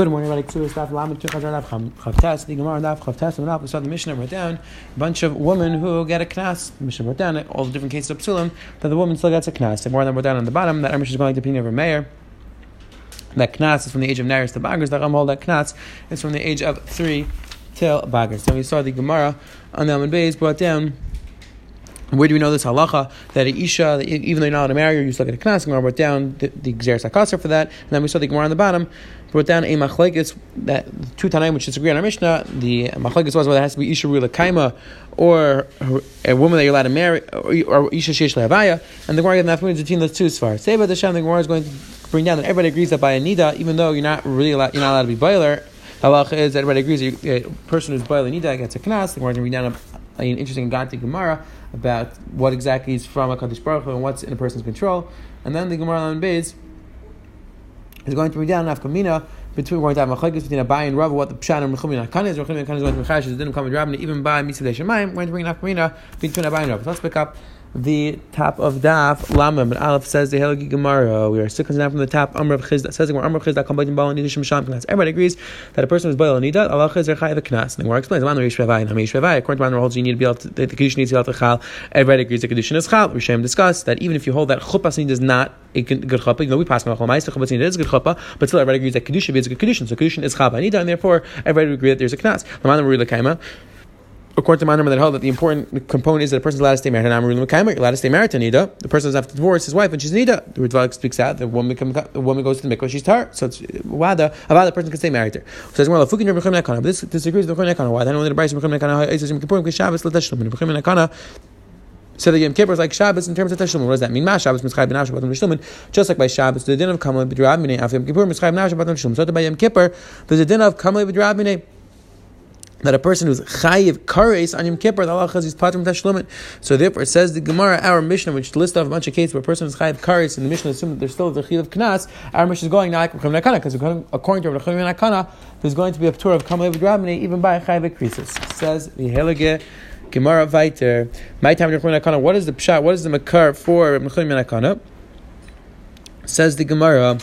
Good morning, everybody. Ksur Staf Lamed Tuchazar Daf Chavtas. The Gemara Daf Chavtas and Daf. We saw the Mishnah wrote down a bunch of women who get a knas. The Mishnah wrote down all the different cases of psulim that the woman still gets a knas. The more than wrote down on the bottom that our Mishnah is going to opinion of mayor. That knas is from the age of Naris to Bagers. That Ram that knas is from the age of three till Bagers. So we saw the Gemara on the Amid Beis brought down. Where do we know this halacha that a isha, even though you're not allowed to marry her, you still get a knas? Gemara brought down the, the Xeris for that, and then we saw the Gemara on the bottom brought down a machlekes that two tanaim which disagree on our Mishnah. The machlekes was whether it has to be isha rula kaima or a woman that you're allowed to marry, or, isha sheish lehavaya. And the Gemara gave nafmin between those two sfar. Say about the Shem, the Gemara is going to bring down that everybody agrees that by a nida, even though you're not really allowed, you're not allowed to be boiler. Halacha is that everybody agrees that a person who's boiler nida gets a knas. The Gemara is going to bring down a, an interesting Ganti Gemara about what exactly is from a Kadosh Baruch Hu and what's in a person's control. And then the Gemara on Beis is going to bring down nafkamina between we're going to have machlekes between Abai and Rav what the pshat and Rechumi Nakan is. Rechumi Nakan is going to Mechash is didn't come with Rabbini even by Mitzvah Shemayim. We're going to bring nafkamina between Abai and Rav. So let's pick up the top of Daf Lama, but Aleph says the Helgi Gemara. We are six down from the top. Amr of Chizda says Amr of Chizda come Bal Nidishim Sham Knas. Everybody agrees that a person who's Baal Nida Allah Chizda the Knas. And the Gemara explains Man Rish Ravai and Hamish Ravai. According to Man holds you need to be able to the Kedushin needs to be able to Chal. Everybody agrees the Kedushin is Chal. Rishem discussed that even if you hold that Chuppah is not a good chuppah, even though we pass Chol Ma'is, Chuppah is a good chuppah, but still everybody agrees that Kedushin is a good Kedushin. So Kedushin is Chal Nida, and therefore everybody agrees that there's a Knas. Man Rish Ravai according to my number that held that the important component is that a person is allowed to stay married. And I'm you're allowed to stay married to Nida. The person have to divorce his wife, and she's Nida. The Ritva speaks out. The woman come, the woman goes to the mikvah, she's tar. So it's wada about the person can stay married to her. So fukin Rebbe But this disagrees with Rebbe Nekana. Why? Then only the Bryce Rebbe Nekana is Yom Kippur because Shabbos so the Yom Kippur is like Shabbos in terms of Teshlumin. What does that mean? Ma Shabbos mitzchayv b'nav Shabbat Teshlumin. Just like by Shabbos, the din of Kamal b'drab minei. Af Yom Kippur mitzchayv b'nav Shabbat Teshlumin. So by Yom Kippur, there's a din of Kamal b'drab minei that a person who's chayiv kares on Yom Kippur, the halacha is patrim tashlumin. So therefore, it says the Gemara, our Mishnah, which lists off a bunch of cases where a person is chayiv kares, and the Mishnah assumes that there's still the chiyuv knas. Our Mishnah is going now because according to Rabbi Nakana, there's going to be a tour of kamalev drabni even by chayiv krisis. Says the helige. Gemara Viter, my time. What is the pshat? What is the makar for Nakana? Says the Gemara.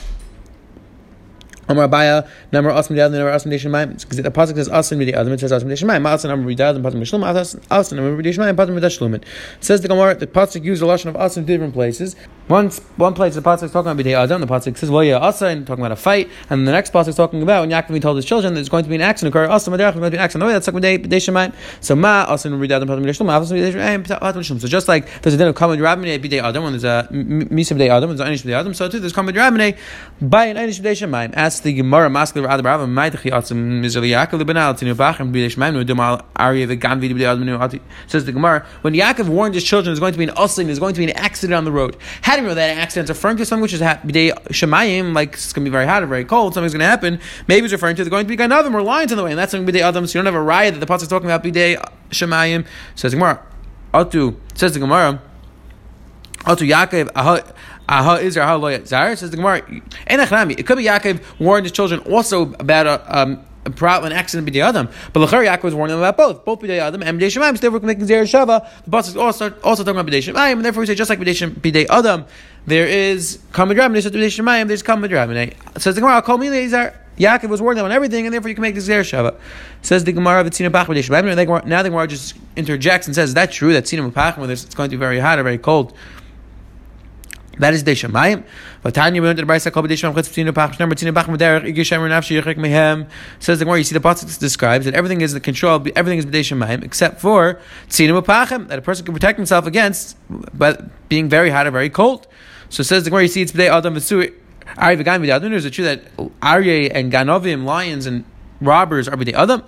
Amar Abaya, number Asm Dad, number Asm Deshim Mayim. Because the pasuk says Asm Midi Adam, it says Asm Deshim Mayim. Asm Amar Dad, and Patim Mishlum. Asm Amar Deshim Mayim, Patim Midashlumin. Says the Gemara, the pasuk used the lashon of Asm in different places. One, one place the pasuk is talking about Bidei Adam, the pasuk says, well, yeah, Asa, and talking about a fight, and the next pasuk is talking about when Yaakov told his children that there's going to be an accident occur, Asa Maderach, there's going to be an accident. Oh, no way, that's like Bidei Shemayim. So Ma, Asa and Patim Midashlumin, Asa Bidei Shemayim, So just like there's a din of Kamad Rabbinei Bidei Adam, when there's a Misa Bidei Adam, there's an Anish Bidei Adam, so too there's Kamad Rabbinei by an Anish Bidei Shemayim. Ask the Gemara, Maskler Ad Rav, Maitachi Atzim Mizali Yaakov Libanal, Tinu Bachim Bidei Shemayim, Nudumal Arya, Ganvi Bidei Adam, says the Gemara, when Yaakov warned his children there's going to be an Uslim, there's going to be an accident on the road. How know that accident referring to something which is bidei shemayim, like it's going to be very hot or very cold, something's going to happen. Maybe it's referring to there's going to be ganavim or lions in the way, and that's something bidei adam. So you don't have a riot that the pasuk is talking about bidei shemayim. Says the Gemara, Atu says the Gemara, Atu Yaakov. Aha Israel, aha Zar says the Gemara. It could be Yaakov warned his children also about a um, an accident b'dei adam. But Lachar Yaakov was warning them about both, both b'dei adam and b'dei shemayim. So therefore, making zera shava. The boss is also also talking about b'dei shemayim, and therefore we say just like b'dei adam, there is kamad rabbanei. So b'dei shemayim, there's kamad rabbanei. Says the Gemara, call me Lazar. Yaakov was warning them on everything, and therefore you can make this zera shava. Says the Gemara of Tzina b'dei. Now the Gemara just interjects and says, Is that true. That Tzina when it's going to be very hot or very cold." That is Deshamayim. Vatanya we went to the Brisa called Deshamayim Chutz Pach Number Tina Bach Maderech Igishem Nafshi Yichik Mehem says the more you see the pasuk describes that everything is the control everything is Deshamayim except for Tzina Pachim that a person can protect himself against but being very hot or very cold. So says the more you see it's B'dei Adam V'Sui Ari V'Gan V'Dei Is it true that Aryeh and Ganovim lions and robbers are b'dei adam.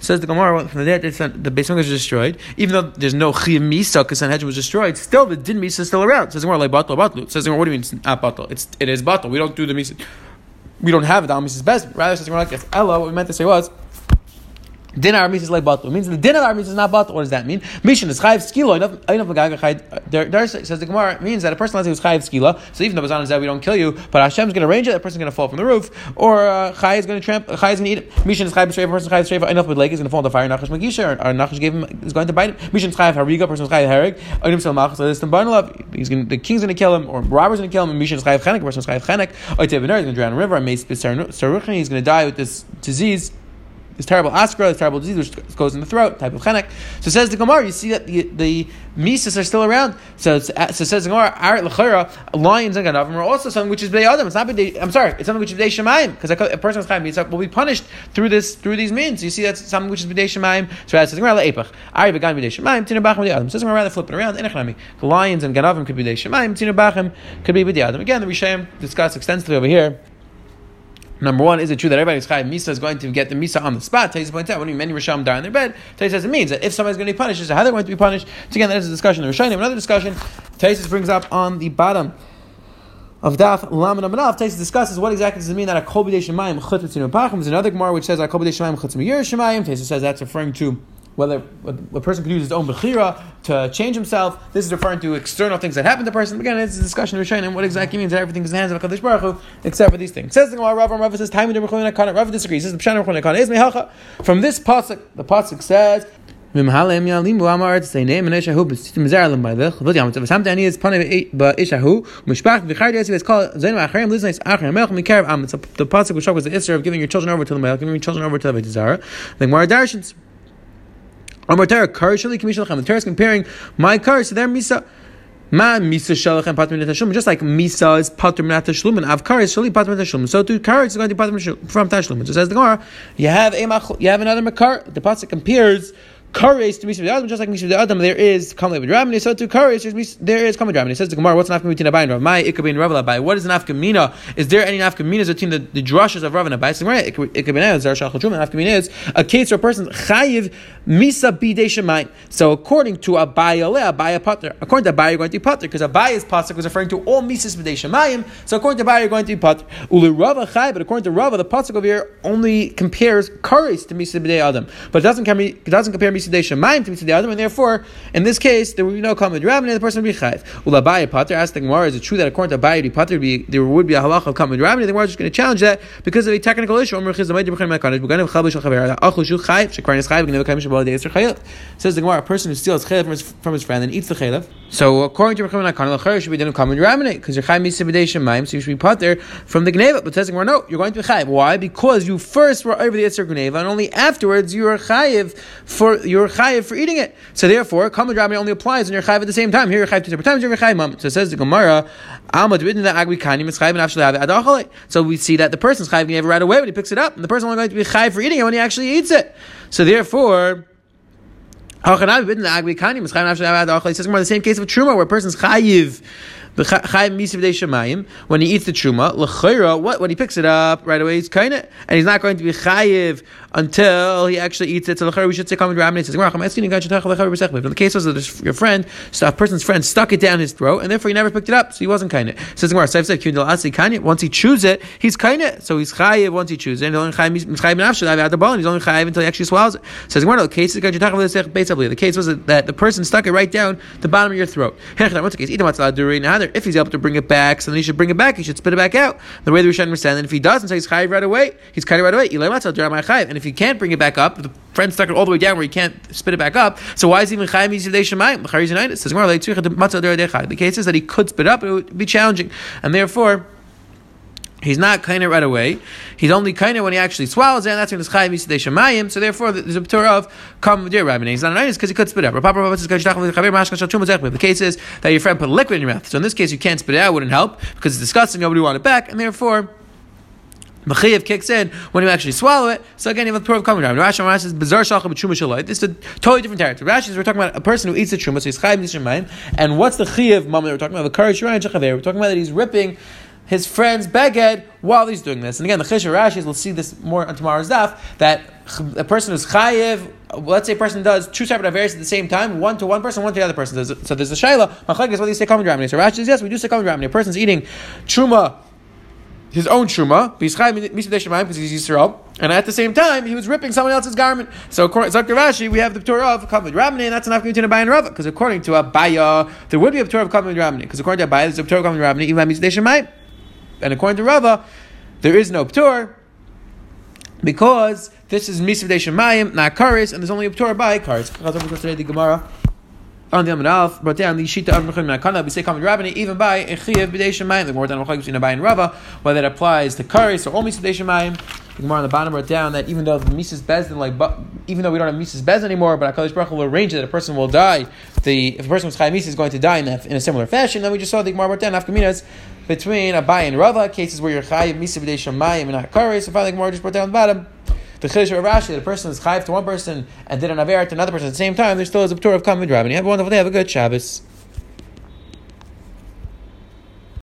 Says the Gemara from uh, the day that the base was destroyed, even though there's no chiyam misa because Sanhedrin was destroyed, still the din misa is still around. Says the Gemara like batlu batlu. Says the Gemara, what do you mean not batlu? It's it is batlu. We don't do the misa. We don't have. The misa's best. Rather, says the Gemara like this. Ella, what we meant to say was Din armis is like batul. Means the din of armis is not batul. What does that mean? Mission is chayiv skila. There says the Gemara means that a person who's chayiv skila. So even though Bazan is that we don't kill you, but Hashem's going to arrange it. That person's going to fall from the roof, or uh, is going to tramp. Chay is going to eat it. Mission is chayiv streifa. Person chayiv streifa. Enough with leg is going to fall in the fire. Nachash magisha or, Nachash gave him is going to bite him. Mission is chayiv hariga. Person is chayiv hereg. Onim selmach. So this the barnalav. He's going. The king's going to kill him, or robbers going to kill him. And Mission is chayiv chenek. Person is chayiv chenek. Oitev He's going to drown in river. And He's going to die with this disease this terrible askra, this terrible disease which goes in the throat, type of chenek. So says the Gemara, you see that the, the Mises are still around. So, uh, so says the Gemara, Arat Lechera, lions and Ganavim are also something which is B'day Adam. It's not B'day, I'm sorry, it's something which is B'day Shemaim, because a person is Chaim will be punished through this, through these means. You see that's something which is B'day Shemaim. So says the Gemara, Le'epach, Ari Began B'day Shemaim, Tina Bachem B'day Adam. Says the Gemara, rather flip it around, The lions and Ganavim could be B'day Shemaim, Tina Bachem could be B'day Adam. Again, the Rishayim discuss extensively over here. Number one, is it true that everybody's chayiv misa is going to get the misa on the spot? Taisa points out when many risham die in their bed. Taisa says it means that if somebody's going to be punished, so how they're going to be punished. So again, that is a discussion. The Rishonim, another discussion. Taisa brings up on the bottom of Daf Laman Amanav, Taisa discusses what exactly does it mean that a kol b'dei shemayim pachim. There's another gemara which says a kol b'dei shemayim chutzim yer shemayim. Taisa says that's referring to whether a person could use his own bechira to change himself. This is referring to external things that happen to the person. Again, it's a discussion of Rishonim, what exactly means that everything is in the hands of HaKadosh Baruch Hu, except for these things. Says the Gemara, Rav Rav says, Time Rav disagrees. Says, From this pasuk, the pasuk says, say name by the chvut yamtzav. Sometimes is panei b'ishahu mishpach v'chayr yasi is called is. The pasuk which was the isser of giving your children over to the male, giving your children over to the b'tizara. The more. Amar Torah. The Torah is comparing my car to their Misa. Ma misa shalachem pater minat Just like misa is pater minat tashlum, and avkar is shali pater minat tashlum. So too kar is going to be pater from tashlum. So says the Gemara, you have a you have another makar. The pasuk compares Kares to Mishra Adam, just like Mishra Adam, there is Kamal with Rabbi, so to Kares, there is Kamal Rabbi. It says the Gemara, what's an afkamina between Abai and Rav? My Ikabin Rav Abai. What is afkamina? Is there any afkaminas between the, the drushes of Rav and Abai? So the Gemara, Ikabin is Zar Shachal Shum, and afkamina is a case where a person chayiv misa bidei shemayim. So according to Abai Aleh, Abai Pater. According to Abai, you're going to be Pater, because Abai is Pater was referring to all misas bidei shemayim. So according to Abai, you're going to be Pater. Uli Rava Chay, but according to Rava, the pasuk over here only compares Kares to misa bidei Adam, but it doesn't compare, it doesn't compare misa bidei shemayim to misa the other, and therefore, in this case, there would be no common rabbin, and the person would be chayv. Ulabai pater asked the Gemara, is it true that according to Abai pater, there would be a halacha of common rabbin? The Gemara is just going to challenge that because of a technical issue. Says the Gemara, a person who steals chayv from his, from his friend and eats the chayv. So according to Rechaim Nakana, should be done common rabbin because you're chayv misabedation maim, so you should be put there from the gneva. But says the Gemara, no, you're going to be chayv. Why? Because you first were over the Yitzhak gneva, and only afterwards you are chayiv for you're chayiv for eating it. So therefore, common rabbi only applies when you're chayiv at the same time. Here you're chayiv two separate times. You're chayiv mom. So says the Gemara, chayiv So we see that the person's chayiv never right away when he picks it up, and the person only going to be chayiv for eating it when he actually eats it. So therefore. The same case of truma where a person's chayiv when he eats the truma, what when he picks it up right away, he's kind and he's not going to be chayiv until he actually eats it. So we should say comment Rabbi says, "In the case was that your friend, so a person's friend, stuck it down his throat, and therefore he never picked it up, so he wasn't kind. Says once he chews it, he's kind. So he's chayiv once he chews it, and he's only chayiv until he actually swallows it. Says the case the case was that the person stuck it right down the bottom of your throat. If he's able to bring it back, so then he should bring it back. He should spit it back out. The way the Rishonim understand, and if he doesn't, so he's chayiv right away. He's of right away. And if he can't bring it back up, the friend stuck it all the way down where he can't spit it back up. So why is he even chayim yisivdei shemayim? The case is that he could spit up, it would be challenging, and therefore. He's not of right away. He's only of when he actually swallows it, and that's when it's chayim yisdei shemayim. So therefore, there's a Torah of come dear rabbi. He's not an because he could spit it out. The case is that your friend put liquid in your mouth. So in this case, you can't spit it out. Wouldn't help because it's disgusting. Nobody want it back, and therefore. Mechiyev kicks in when you actually swallow it. So again, you have a proof of coming down. Rashi Rashi says bizarre shalcha b'truma shalai. This is a totally different territory. Rashi says we're talking about a person who eats the truma, so he's chayim nishamayim. And what's the chiyev moment we're talking about? The courage We're talking about that he's ripping his friend's beged while he's doing this. And again, the Chisha Rashi, we'll see this more on tomorrow's daf, that a person who's chayiv, let's say a person does two separate affairs at the same time, one to one person, one to the other person. So there's a shayla, machlek is what do you say common dramini? So Rashi says, yes, we do say common dramini. A person's eating truma his own truma, because he's Yisrael, and at the same time he was ripping someone else's garment. So according to Rashi, we have the Torah of Kavod Rabbanim, and that's enough to Abai and Rava, because according to Abaya, there would be a Torah of Kavod Rabbanim, because according to Abaya, there's a Torah of Kavod Rabbanim, even Mitzvah Shemayim, and according to Rava, there is no Ptur, because this is Mitzvah Shemayim, not Karis, and there's only a Ptur by Karis. Today the Gemara on the Amid Alf, brought down the Shita of Mechim Nakana, we say common rabbini, even by Echiyev B'dei Shemayim, the more than Mechim between Abai and Rava, whether that applies to Karis or only B'dei Shemayim. The Gemara on the bottom wrote down that even though the Mises Bezdin, like, even though we don't have Mises Bezdin anymore, but HaKadosh Baruch will arrange that a person will die, the, if a person was Chayim Mises is going to die in, that, in a similar fashion, then we just saw the Gemara wrote down Afkaminas between Abai and Rava, cases where you're Chayim Mises B'dei Shemayim and Karis, so finally the Gemara just brought down the bottom. The Chiddush of Rashi, a person is chayiv to one person and did an aver to another person at the same time, there still is a tour of Kamid Rabbi. Have a wonderful day. Have a good Shabbos.